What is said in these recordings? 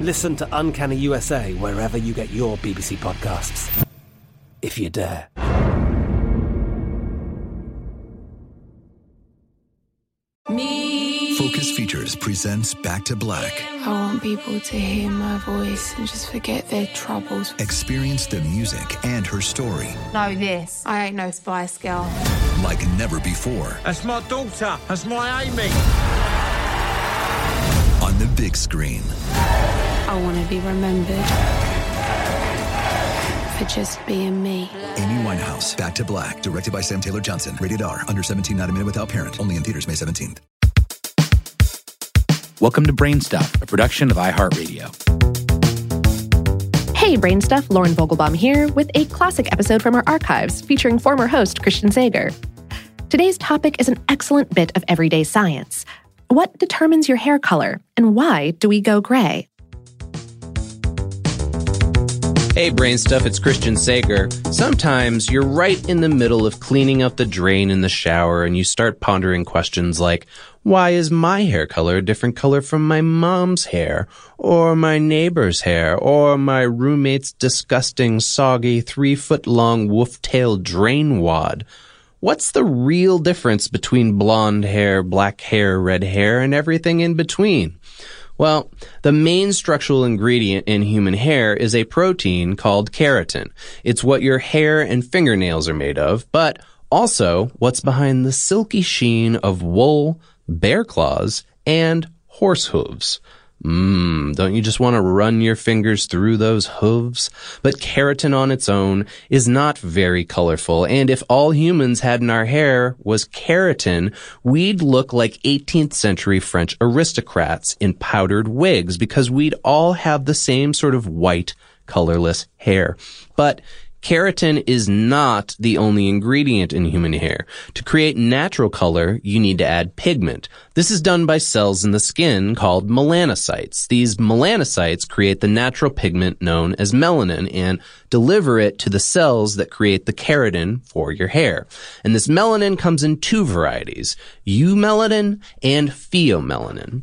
Listen to Uncanny USA wherever you get your BBC podcasts. If you dare. Me. Focus Features presents Back to Black. I want people to hear my voice and just forget their troubles. Experience the music and her story. Know this. I ain't no Spice Girl. Like never before. That's my daughter. That's my Amy. On the big screen. I want to be remembered for just being me. Amy Winehouse, Back to Black, directed by Sam Taylor Johnson. Rated R, under 17, not a minute without parent. Only in theaters May 17th. Welcome to Brainstuff, a production of iHeartRadio. Hey, Brainstuff, Lauren Vogelbaum here with a classic episode from our archives featuring former host Christian Sager. Today's topic is an excellent bit of everyday science. What determines your hair color, and why do we go gray? Hey, brain stuff, it's Christian Sager. Sometimes you're right in the middle of cleaning up the drain in the shower and you start pondering questions like, why is my hair color a different color from my mom's hair, or my neighbor's hair, or my roommate's disgusting, soggy, three foot long wolf tail drain wad? What's the real difference between blonde hair, black hair, red hair, and everything in between? Well, the main structural ingredient in human hair is a protein called keratin. It's what your hair and fingernails are made of, but also what's behind the silky sheen of wool, bear claws, and horse hooves. Mmm, don't you just want to run your fingers through those hooves? But keratin on its own is not very colorful, and if all humans had in our hair was keratin, we'd look like 18th century French aristocrats in powdered wigs because we'd all have the same sort of white, colorless hair. But Keratin is not the only ingredient in human hair. To create natural color, you need to add pigment. This is done by cells in the skin called melanocytes. These melanocytes create the natural pigment known as melanin and deliver it to the cells that create the keratin for your hair. And this melanin comes in two varieties, eumelanin and pheomelanin.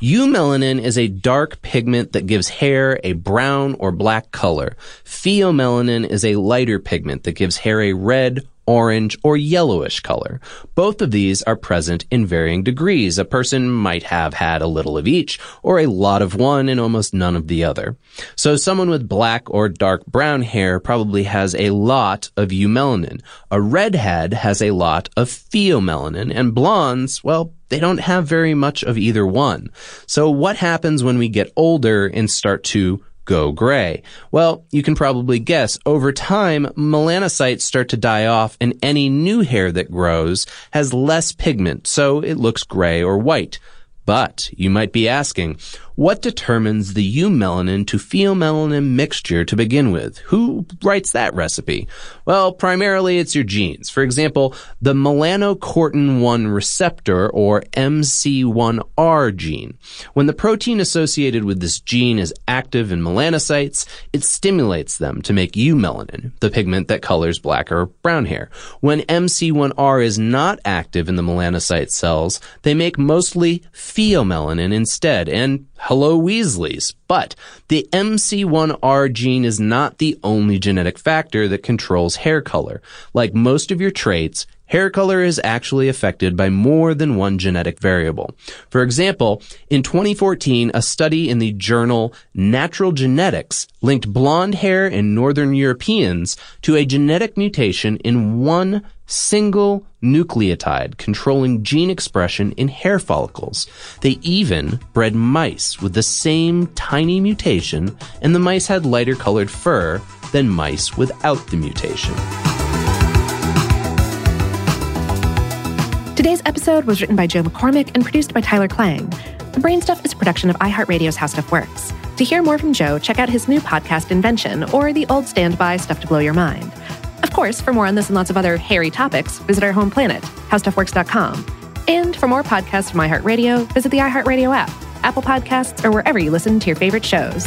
Eumelanin is a dark pigment that gives hair a brown or black color. Pheomelanin is a lighter pigment that gives hair a red orange, or yellowish color. Both of these are present in varying degrees. A person might have had a little of each, or a lot of one and almost none of the other. So someone with black or dark brown hair probably has a lot of eumelanin. A redhead has a lot of pheomelanin, and blondes, well, they don't have very much of either one. So what happens when we get older and start to go gray? Well, you can probably guess. Over time, melanocytes start to die off and any new hair that grows has less pigment, so it looks gray or white. But you might be asking, what determines the eumelanin to pheomelanin mixture to begin with? Who writes that recipe? Well, primarily it's your genes. For example, the melanocortin 1 receptor or MC1R gene. When the protein associated with this gene is active in melanocytes, it stimulates them to make eumelanin, the pigment that colors black or brown hair. When MC1R is not active in the melanocyte cells, they make mostly pheomelanin instead, and hello Weasleys. But the MC1R gene is not the only genetic factor that controls hair color. Like most of your traits, hair color is actually affected by more than one genetic variable. For example, in 2014, a study in the journal Nature Genetics linked blonde hair in Northern Europeans to a genetic mutation in one single nucleotide controlling gene expression in hair follicles. They even bred mice with the same tiny mutation, and the mice had lighter colored fur than mice without the mutation. Today's episode was written by Joe McCormick and produced by Tyler Klang. The Brain Stuff is a production of iHeartRadio's How Stuff Works. To hear more from Joe, check out his new podcast, Invention, or the old standby Stuff to Blow Your Mind. Of course, for more on this and lots of other hairy topics, visit our home planet, howstuffworks.com. And for more podcasts from iHeartRadio, visit the iHeartRadio app, Apple Podcasts, or wherever you listen to your favorite shows.